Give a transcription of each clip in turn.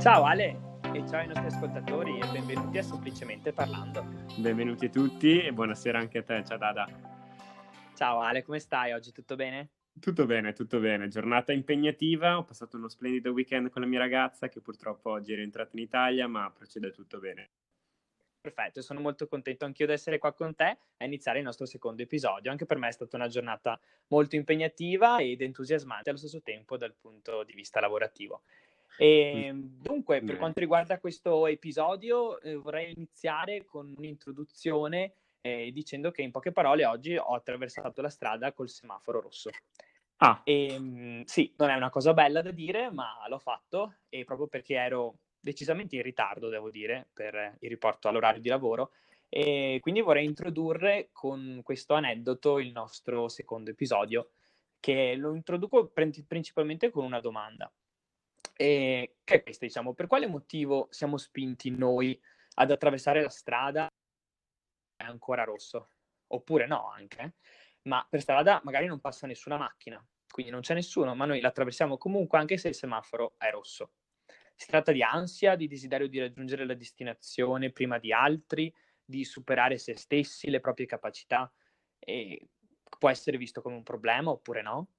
Ciao Ale e ciao ai nostri ascoltatori e benvenuti a Semplicemente Parlando. Benvenuti a tutti e buonasera anche a te, ciao Dada. Ciao Ale, come stai oggi? Tutto bene? Tutto bene, tutto bene. Giornata impegnativa, ho passato uno splendido weekend con la mia ragazza che purtroppo oggi è rientrata in Italia, ma procede tutto bene. Perfetto, sono molto contento anch'io di essere qua con te a iniziare il nostro secondo episodio. Anche per me è stata una giornata molto impegnativa ed entusiasmante allo stesso tempo dal punto di vista lavorativo. E, ehm, dunque, per quanto riguarda questo episodio, eh, vorrei iniziare con un'introduzione eh, dicendo che in poche parole oggi ho attraversato la strada col semaforo rosso. Ah. E, ehm, sì, non è una cosa bella da dire, ma l'ho fatto e proprio perché ero decisamente in ritardo, devo dire, per il riporto all'orario di lavoro. E quindi vorrei introdurre con questo aneddoto il nostro secondo episodio, che lo introduco principalmente con una domanda. E che è questa, diciamo, per quale motivo siamo spinti noi ad attraversare la strada è ancora rosso? Oppure no anche, ma per strada magari non passa nessuna macchina, quindi non c'è nessuno, ma noi la attraversiamo comunque anche se il semaforo è rosso. Si tratta di ansia, di desiderio di raggiungere la destinazione prima di altri, di superare se stessi, le proprie capacità. E può essere visto come un problema oppure no?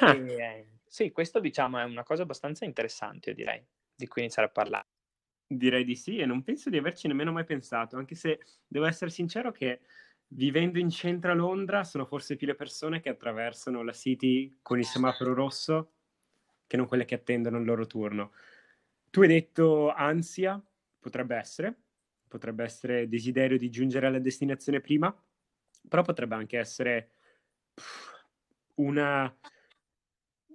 Ah. E, sì, questo diciamo è una cosa abbastanza interessante, io direi, di cui iniziare a parlare. Direi di sì e non penso di averci nemmeno mai pensato, anche se devo essere sincero che vivendo in centro a Londra sono forse più le persone che attraversano la City con il semaforo rosso che non quelle che attendono il loro turno. Tu hai detto ansia, potrebbe essere, potrebbe essere desiderio di giungere alla destinazione prima, però potrebbe anche essere una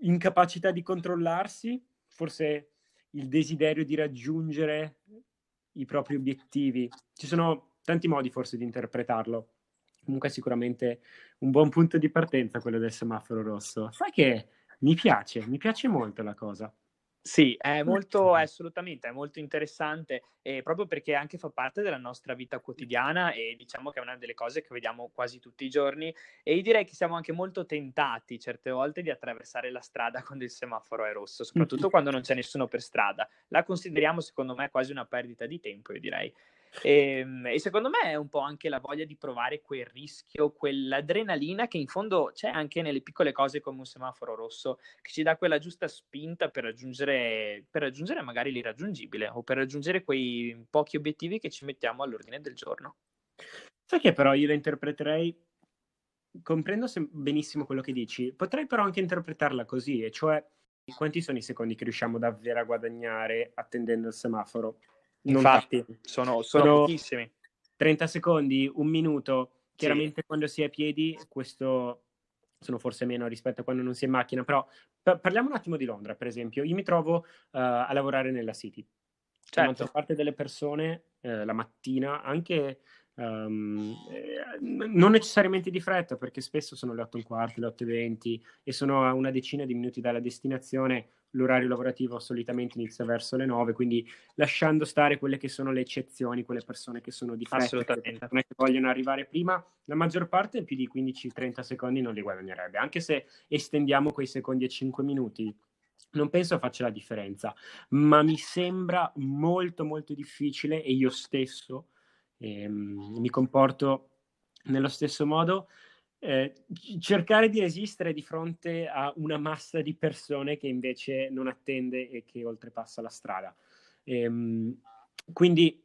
incapacità di controllarsi, forse il desiderio di raggiungere i propri obiettivi. Ci sono tanti modi forse di interpretarlo. Comunque sicuramente un buon punto di partenza quello del semaforo rosso. Sai che mi piace, mi piace molto la cosa. Sì, è molto, è assolutamente, è molto interessante, eh, proprio perché anche fa parte della nostra vita quotidiana e diciamo che è una delle cose che vediamo quasi tutti i giorni e direi che siamo anche molto tentati certe volte di attraversare la strada quando il semaforo è rosso, soprattutto quando non c'è nessuno per strada. La consideriamo secondo me quasi una perdita di tempo, io direi. E, ehm, e, secondo me è un po' anche la voglia di provare quel rischio, quell'adrenalina che in fondo c'è anche nelle piccole cose come un semaforo rosso, che ci dà quella giusta spinta per raggiungere, per raggiungere magari l'irraggiungibile o per raggiungere quei pochi obiettivi che ci mettiamo all'ordine del giorno. Sai che però io la interpreterei, comprendo benissimo quello che dici, potrei però anche interpretarla così, e cioè quanti sono i secondi che riusciamo davvero a guadagnare attendendo il semaforo? Infatti, sono, sono, sono pochissimi. 30 secondi, un minuto. Chiaramente sì. quando si è a piedi, questo sono forse meno rispetto a quando non si è in macchina, però pa- parliamo un attimo di Londra, per esempio. Io mi trovo uh, a lavorare nella City. Certo. La maggior parte delle persone uh, la mattina, anche um, non necessariamente di fretta, perché spesso sono le 8 e un quarto, le 8 e 20 e sono a una decina di minuti dalla destinazione, l'orario lavorativo solitamente inizia verso le 9, quindi lasciando stare quelle che sono le eccezioni, quelle persone che sono di fretta, che vogliono arrivare prima, la maggior parte più di 15-30 secondi non li guadagnerebbe, anche se estendiamo quei secondi a 5 minuti. Non penso faccia la differenza, ma mi sembra molto molto difficile e io stesso eh, mi comporto nello stesso modo eh, cercare di resistere di fronte a una massa di persone che invece non attende e che oltrepassa la strada. Ehm, quindi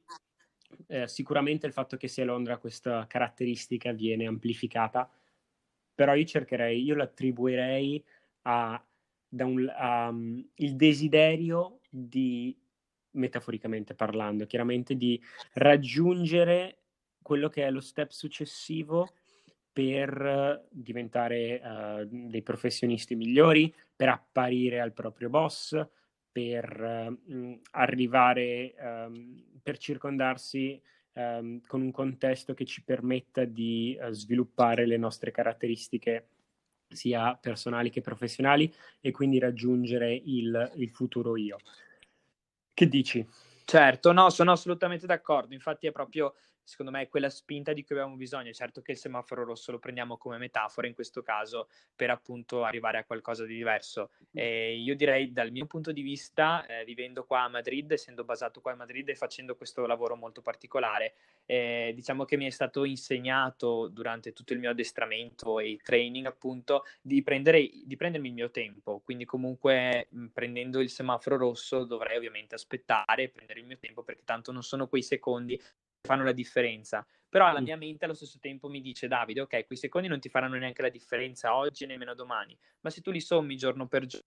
eh, sicuramente il fatto che sia Londra questa caratteristica viene amplificata, però io cercherei, io l'attribuirei a, da un, a, um, il desiderio di, metaforicamente parlando, chiaramente di raggiungere quello che è lo step successivo per diventare uh, dei professionisti migliori, per apparire al proprio boss, per uh, arrivare, um, per circondarsi um, con un contesto che ci permetta di uh, sviluppare le nostre caratteristiche sia personali che professionali e quindi raggiungere il, il futuro io. Che dici? Certo, no, sono assolutamente d'accordo. Infatti è proprio secondo me è quella spinta di cui abbiamo bisogno. Certo che il semaforo rosso lo prendiamo come metafora in questo caso per appunto arrivare a qualcosa di diverso. E io direi dal mio punto di vista, eh, vivendo qua a Madrid, essendo basato qua a Madrid e facendo questo lavoro molto particolare, eh, diciamo che mi è stato insegnato durante tutto il mio addestramento e training appunto di, prendere, di prendermi il mio tempo. Quindi comunque mh, prendendo il semaforo rosso dovrei ovviamente aspettare, prendere il mio tempo perché tanto non sono quei secondi fanno la differenza. Però la mia mente allo stesso tempo mi dice, Davide, ok, quei secondi non ti faranno neanche la differenza oggi nemmeno domani, ma se tu li sommi giorno per giorno,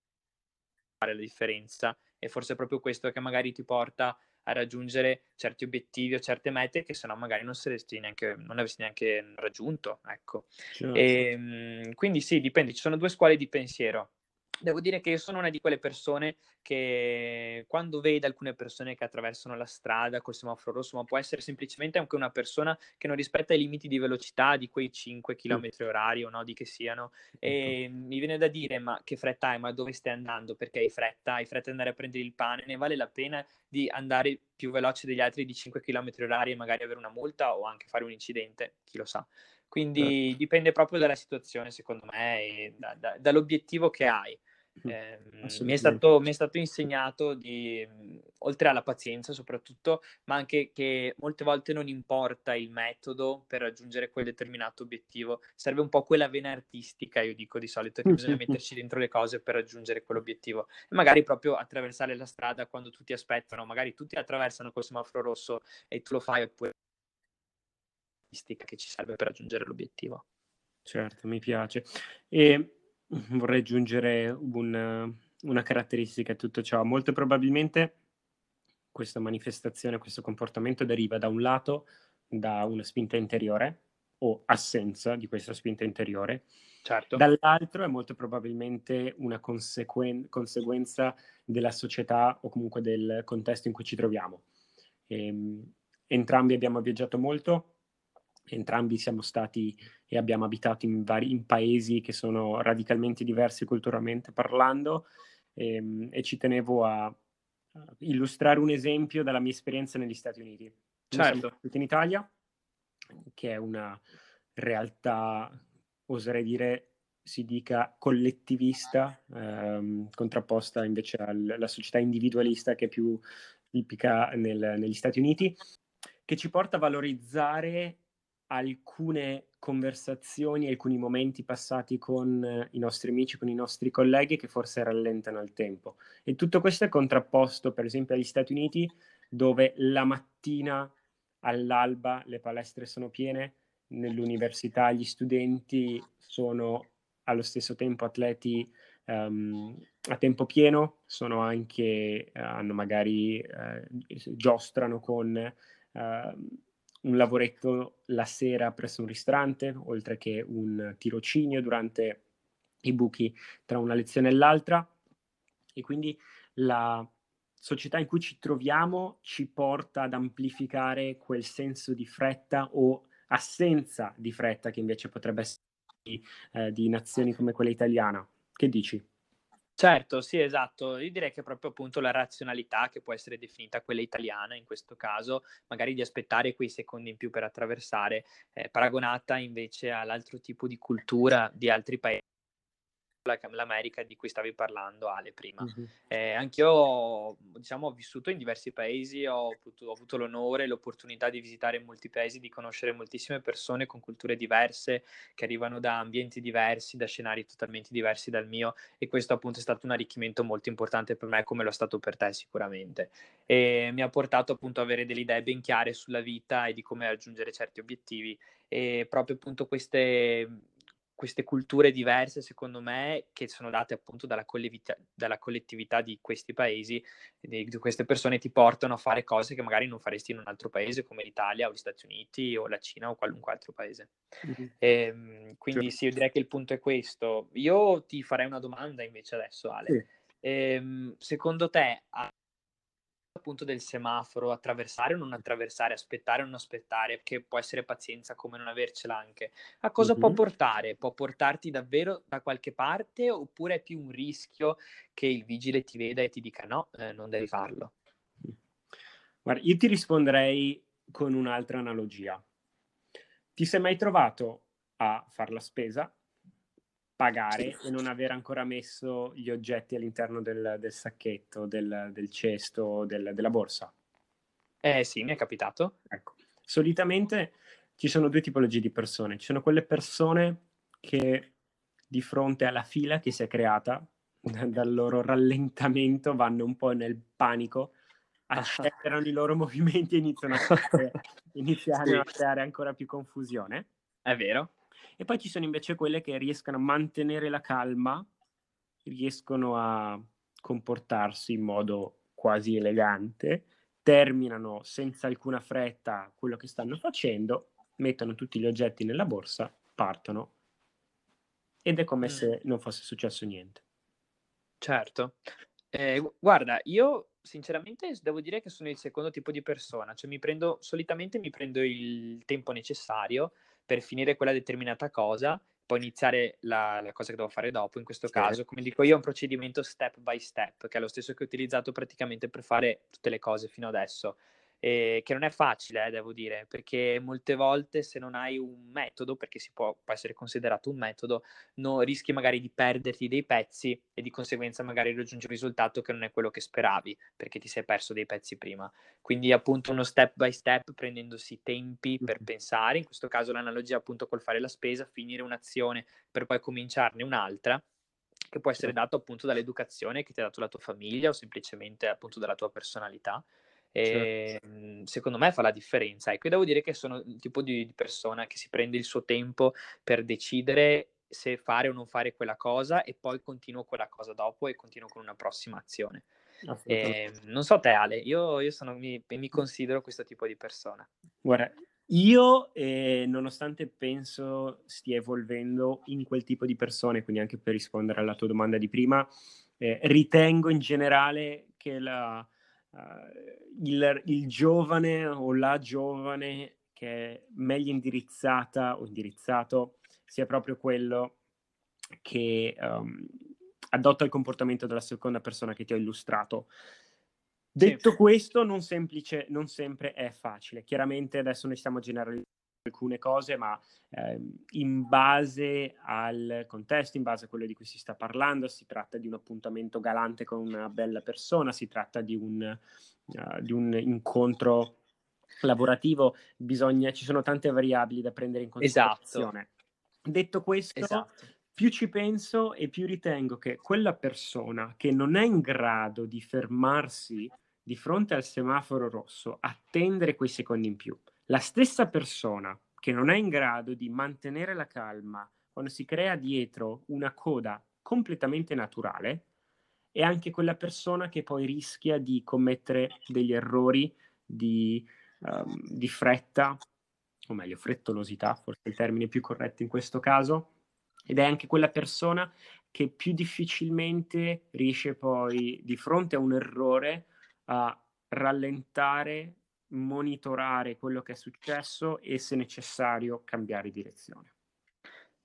fare la differenza. E forse è proprio questo che magari ti porta a raggiungere certi obiettivi o certe mete che sennò magari non, saresti neanche, non avresti neanche raggiunto. Ecco. Certo. E, ehm, quindi sì, dipende, ci sono due scuole di pensiero. Devo dire che io sono una di quelle persone che quando vede alcune persone che attraversano la strada col semaforo rosso, ma può essere semplicemente anche una persona che non rispetta i limiti di velocità di quei 5 km orari o no, di che siano, e ecco. mi viene da dire ma che fretta hai, ma dove stai andando? Perché hai fretta? Hai fretta di andare a prendere il pane? Ne vale la pena di andare più veloce degli altri di 5 km orari e magari avere una multa o anche fare un incidente? Chi lo sa. Quindi certo. dipende proprio dalla situazione, secondo me, da, da, dall'obiettivo che hai. Eh, mi, è stato, mi, è stato, insegnato di, oltre alla pazienza soprattutto, ma anche che molte volte non importa il metodo per raggiungere quel determinato obiettivo, serve un po' quella vena artistica, io dico di solito, che bisogna metterci dentro le cose per raggiungere quell'obiettivo. E magari proprio attraversare la strada quando tutti aspettano, magari tutti attraversano col semaforo rosso e tu lo fai oppure che ci serve per raggiungere l'obiettivo. Certo, mi piace. E vorrei aggiungere un, una caratteristica a tutto ciò. Molto probabilmente questa manifestazione, questo comportamento deriva da un lato da una spinta interiore o assenza di questa spinta interiore. Certo. Dall'altro è molto probabilmente una consequen- conseguenza della società o comunque del contesto in cui ci troviamo. E, ehm, entrambi abbiamo viaggiato molto, entrambi siamo stati e abbiamo abitato in, vari, in paesi che sono radicalmente diversi culturalmente parlando e, ehm, e ci tenevo a, a, illustrare un esempio dalla mia esperienza negli Stati Uniti. Certo. in Italia, che è una realtà, oserei dire, si dica collettivista, ehm, contrapposta invece alla società individualista che è più tipica nel, negli Stati Uniti, che ci porta a valorizzare alcune conversazioni, alcuni momenti passati con eh, i nostri amici, con i nostri colleghi che forse rallentano il tempo. E tutto questo è contrapposto, per esempio, agli Stati Uniti, dove la mattina all'alba le palestre sono piene, nell'università gli studenti sono allo stesso tempo atleti um, a tempo pieno, sono anche, uh, hanno magari, uh, giostrano con... Uh, un lavoretto la sera presso un ristorante, oltre che un tirocinio durante i buchi tra una lezione e l'altra. E quindi la società in cui ci troviamo ci porta ad amplificare quel senso di fretta o assenza di fretta che invece potrebbe essere di, eh, di nazioni come quella italiana. Che dici? Certo, sì, esatto. Io direi che proprio appunto la razionalità, che può essere definita quella italiana in questo caso, magari di aspettare quei secondi in più per attraversare, eh, paragonata invece all'altro tipo di cultura di altri paesi l'America di cui stavi parlando Ale prima. Uh-huh. Eh, anch'io diciamo, ho vissuto in diversi paesi, ho, potuto, ho, avuto l'onore e l'opportunità di visitare molti paesi, di conoscere moltissime persone con culture diverse, che arrivano da ambienti diversi, da scenari totalmente diversi dal mio e questo appunto è stato un arricchimento molto importante per me come lo è stato per te sicuramente. E mi ha portato appunto ad avere delle idee ben chiare sulla vita e di come raggiungere certi obiettivi e proprio appunto queste queste culture diverse, secondo me, che sono date appunto dalla, collettività, dalla collettività di questi paesi, di, di, queste persone ti portano a fare cose che magari non faresti in un altro paese come l'Italia o gli Stati Uniti o la Cina o qualunque altro paese. Mm-hmm. E, quindi sì, io direi che il punto è questo. Io ti farei una domanda invece adesso, Ale. Sì. E, secondo te, appunto del semaforo, attraversare o non attraversare, aspettare o non aspettare, che può essere pazienza come non avercela anche. A cosa mm-hmm. può portare? Può portarti davvero da qualche parte oppure è più un rischio che il vigile ti veda e ti dica no, eh, non devi farlo? Guarda, io ti risponderei con un'altra analogia. Ti sei mai trovato a fare la spesa, pagare e non aver ancora messo gli oggetti all'interno del, del sacchetto, del, del cesto, del, della borsa? Eh sì, mi è capitato. Ecco. Solitamente ci sono due tipologie di persone. Ci sono quelle persone che di fronte alla fila che si è creata dal loro rallentamento vanno un po' nel panico, accelerano i loro movimenti e iniziano a creare, iniziano sì. a creare ancora più confusione. È vero. E poi ci sono invece quelle che riescono a mantenere la calma, riescono a comportarsi in modo quasi elegante, terminano senza alcuna fretta quello che stanno facendo, mettono tutti gli oggetti nella borsa, partono ed è come mm. se non fosse successo niente. Certo. Eh, guarda, io sinceramente devo dire che sono il secondo tipo di persona, cioè mi prendo, solitamente mi prendo il tempo necessario per finire quella determinata cosa, poi iniziare la, la cosa che devo fare dopo. In questo sì. caso, come dico io, è un procedimento step by step, che è lo stesso che ho utilizzato praticamente per fare tutte le cose fino adesso eh, che non è facile, eh, devo dire, perché molte volte se non hai un metodo, perché si può, può essere considerato un metodo, no, rischi magari di perderti dei pezzi e di conseguenza magari raggiungi un risultato che non è quello che speravi, perché ti sei perso dei pezzi prima. Quindi appunto uno step by step, prendendosi tempi per pensare, in questo caso l'analogia appunto col fare la spesa, finire un'azione per poi cominciarne un'altra che può essere dato appunto dall'educazione che ti ha dato la tua famiglia o semplicemente appunto dalla tua personalità e, certo. Secondo me fa la differenza. Ecco, devo dire che sono il tipo di, di persona che si prende il suo tempo per decidere se fare o non fare quella cosa e poi continuo quella cosa dopo e continuo con una prossima azione. E, ehm, non so te Ale, io, io sono, mi, mi, considero questo tipo di persona. Guarda, io eh, nonostante penso stia evolvendo in quel tipo di persone, quindi anche per rispondere alla tua domanda di prima, eh, ritengo in generale che la, uh, il, il, giovane o la giovane che è meglio indirizzata o indirizzato sia proprio quello che um, adotta il comportamento della seconda persona che ti ho illustrato. Detto sì. questo, non, semplice, non sempre è facile. Chiaramente adesso noi stiamo generalizzando alcune cose, ma eh, in base al contesto, in base a quello di cui si sta parlando, si tratta di un appuntamento galante con una bella persona, si tratta di un, uh, di un incontro lavorativo, bisogna, ci sono tante variabili da prendere in considerazione. Esatto. Detto questo, esatto. più ci penso e più ritengo che quella persona che non è in grado di fermarsi di fronte al semaforo rosso, attendere quei secondi in più, la stessa persona che non è in grado di mantenere la calma quando si crea dietro una coda completamente naturale, è anche quella persona che poi rischia di commettere degli errori di, um, di fretta, o meglio frettolosità, forse è il termine più corretto in questo caso, ed è anche quella persona che più difficilmente riesce poi di fronte a un errore a rallentare monitorare quello che è successo e se necessario cambiare direzione.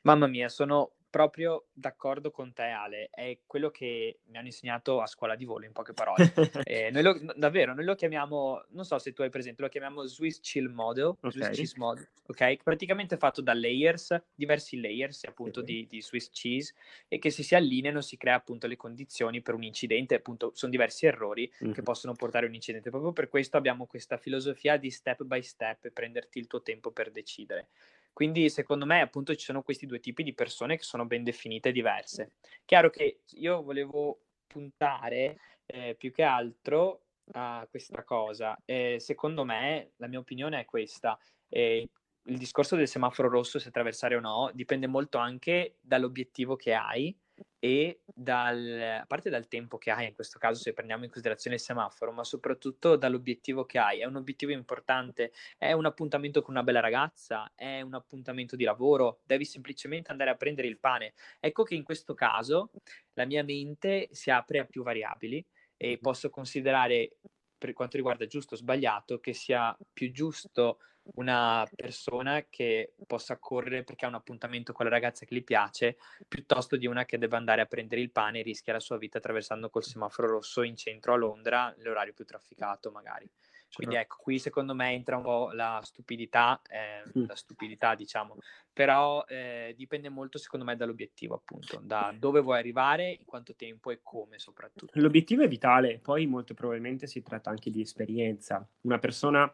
Mamma mia, sono proprio d'accordo con te, Ale. È quello che mi hanno insegnato a scuola di volo, in poche parole. eh, noi lo, davvero, noi lo chiamiamo, non so se tu hai presente, lo chiamiamo Swiss Chill Model, okay. Swiss Cheese Model, ok? Praticamente fatto da layers, diversi layers appunto okay. di, di, Swiss Cheese e che se si allineano si crea appunto le condizioni per un incidente, appunto sono diversi errori mm-hmm. che possono portare a un incidente. Proprio per questo abbiamo questa filosofia di step by step prenderti il tuo tempo per decidere. Quindi secondo me appunto ci sono questi due tipi di persone che sono ben definite e diverse. Chiaro che io volevo puntare eh, più che altro a questa cosa. Eh, secondo me, la mia opinione è questa. Eh, il discorso del semaforo rosso, se attraversare o no, dipende molto anche dall'obiettivo che hai e dal, a parte dal tempo che hai, in questo caso se prendiamo in considerazione il semaforo, ma soprattutto dall'obiettivo che hai. È un obiettivo importante, è un appuntamento con una bella ragazza, è un appuntamento di lavoro, devi semplicemente andare a prendere il pane. Ecco che in questo caso la mia mente si apre a più variabili e posso considerare per quanto riguarda giusto o sbagliato che sia più giusto una persona che possa correre perché ha un appuntamento con la ragazza che gli piace, piuttosto di una che deve andare a prendere il pane e rischia la sua vita attraversando col semaforo rosso in centro a Londra, l'orario più trafficato magari. Quindi ecco, qui secondo me entra un po' la stupidità, eh, la stupidità diciamo, però eh, dipende molto secondo me dall'obiettivo appunto, da dove vuoi arrivare, in quanto tempo e come soprattutto. L'obiettivo è vitale, poi molto probabilmente si tratta anche di esperienza. Una persona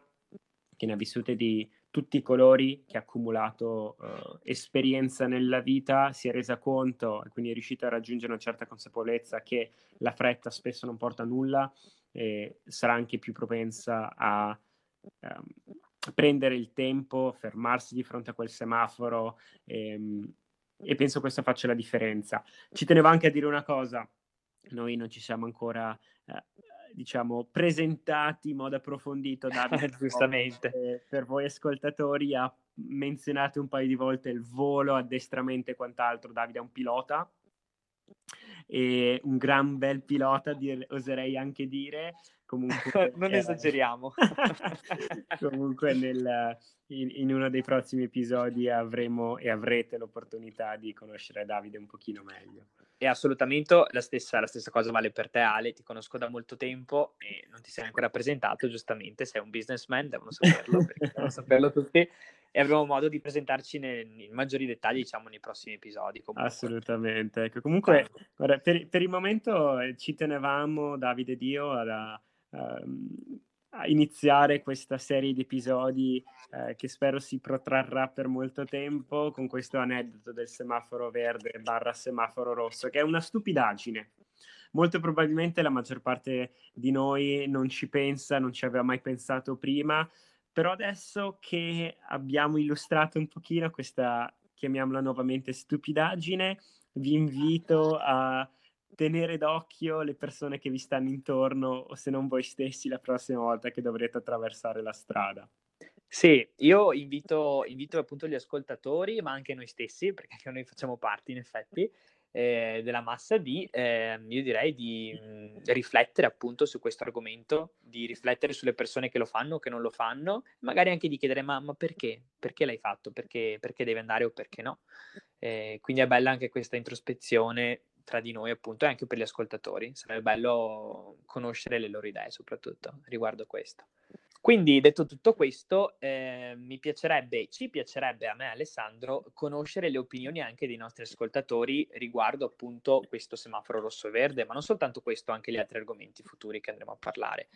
che ne ha vissute di tutti i colori, che ha accumulato uh, esperienza nella vita, si è resa conto e quindi è riuscita a raggiungere una certa consapevolezza che la fretta spesso non porta a nulla e sarà anche più propensa a um, prendere il tempo, fermarsi di fronte a quel semaforo ehm, e penso questo faccia la differenza. Ci tenevo anche a dire una cosa, noi non ci siamo ancora eh, diciamo, presentati in modo approfondito da giustamente eh, per voi ascoltatori ha menzionato un paio di volte il volo, addestramento e quant'altro. Davide è un pilota e un gran bel pilota, dir- oserei anche dire. Comunque, non eh, esageriamo. comunque nel, in, in, uno dei prossimi episodi avremo e avrete l'opportunità di conoscere Davide un pochino meglio. E assolutamente la stessa, la stessa, cosa vale per te Ale, ti conosco da molto tempo e non ti sei ancora presentato, giustamente sei un businessman, devono saperlo, devono saperlo tutti e avremo modo di presentarci nei, in maggiori dettagli diciamo nei prossimi episodi. Comunque. Assolutamente, ecco. comunque guarda, per, per, il momento eh, ci tenevamo Davide e Dio a, a iniziare questa serie di episodi eh, che spero si protrarrà per molto tempo con questo aneddoto del semaforo verde barra semaforo rosso, che è una stupidaggine. Molto probabilmente la maggior parte di noi non ci pensa, non ci aveva mai pensato prima, però adesso che abbiamo illustrato un pochino questa, chiamiamola nuovamente, stupidaggine, vi invito a tenere d'occhio le persone che vi stanno intorno o se non voi stessi la prossima volta che dovrete attraversare la strada. Sì, io invito, invito appunto gli ascoltatori, ma anche noi stessi, perché anche noi facciamo parte in effetti eh, della massa, di, eh, io direi di mh, riflettere appunto su questo argomento, di riflettere sulle persone che lo fanno o che non lo fanno, magari anche di chiedere ma, ma perché? Perché l'hai fatto? Perché, perché deve andare o perché no? Eh, quindi è bella anche questa introspezione tra di noi appunto e anche per gli ascoltatori. Sarebbe bello conoscere le loro idee soprattutto riguardo questo. Quindi, detto tutto questo, eh, mi piacerebbe, ci piacerebbe a me, Alessandro, conoscere le opinioni anche dei nostri ascoltatori riguardo appunto questo semaforo rosso-verde, ma non soltanto questo, anche gli altri argomenti futuri che andremo a parlare.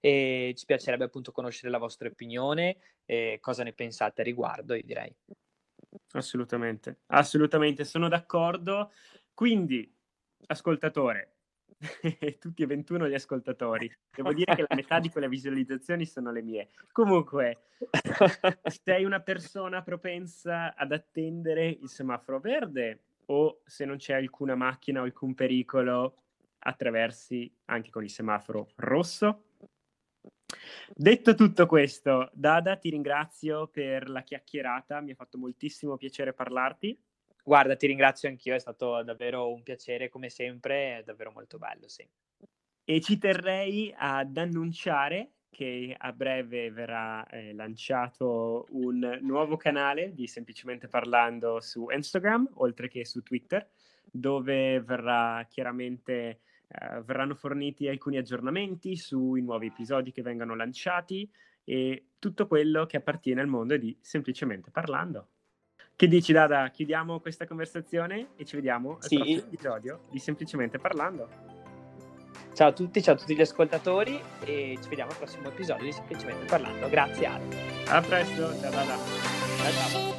E ci piacerebbe appunto conoscere la vostra opinione, e cosa ne pensate a riguardo, io direi. Assolutamente, assolutamente, sono d'accordo. Quindi, ascoltatore, tutti e 21 gli ascoltatori. Devo dire che la metà di quelle visualizzazioni sono le mie. Comunque, sei una persona propensa ad attendere il semaforo verde o se non c'è alcuna macchina o alcun pericolo attraversi anche con il semaforo rosso? Detto tutto questo, Dada, ti ringrazio per la chiacchierata, mi ha fatto moltissimo piacere parlarti. Guarda, ti ringrazio anch'io, è stato davvero un piacere come sempre, è davvero molto bello, sì. E ci terrei ad annunciare che a breve verrà eh, lanciato un nuovo canale di Semplicemente Parlando su Instagram, oltre che su Twitter, dove verrà chiaramente eh, verranno forniti alcuni aggiornamenti sui nuovi episodi che vengono lanciati e tutto quello che appartiene al mondo di Semplicemente Parlando. Che dici, Dada? Chiudiamo questa conversazione e ci vediamo al sì. prossimo episodio di Semplicemente Parlando. Ciao a tutti, ciao a tutti gli ascoltatori e ci vediamo al prossimo episodio di Semplicemente Parlando. Grazie Ale. A presto, ciao Dada. Ciao ciao.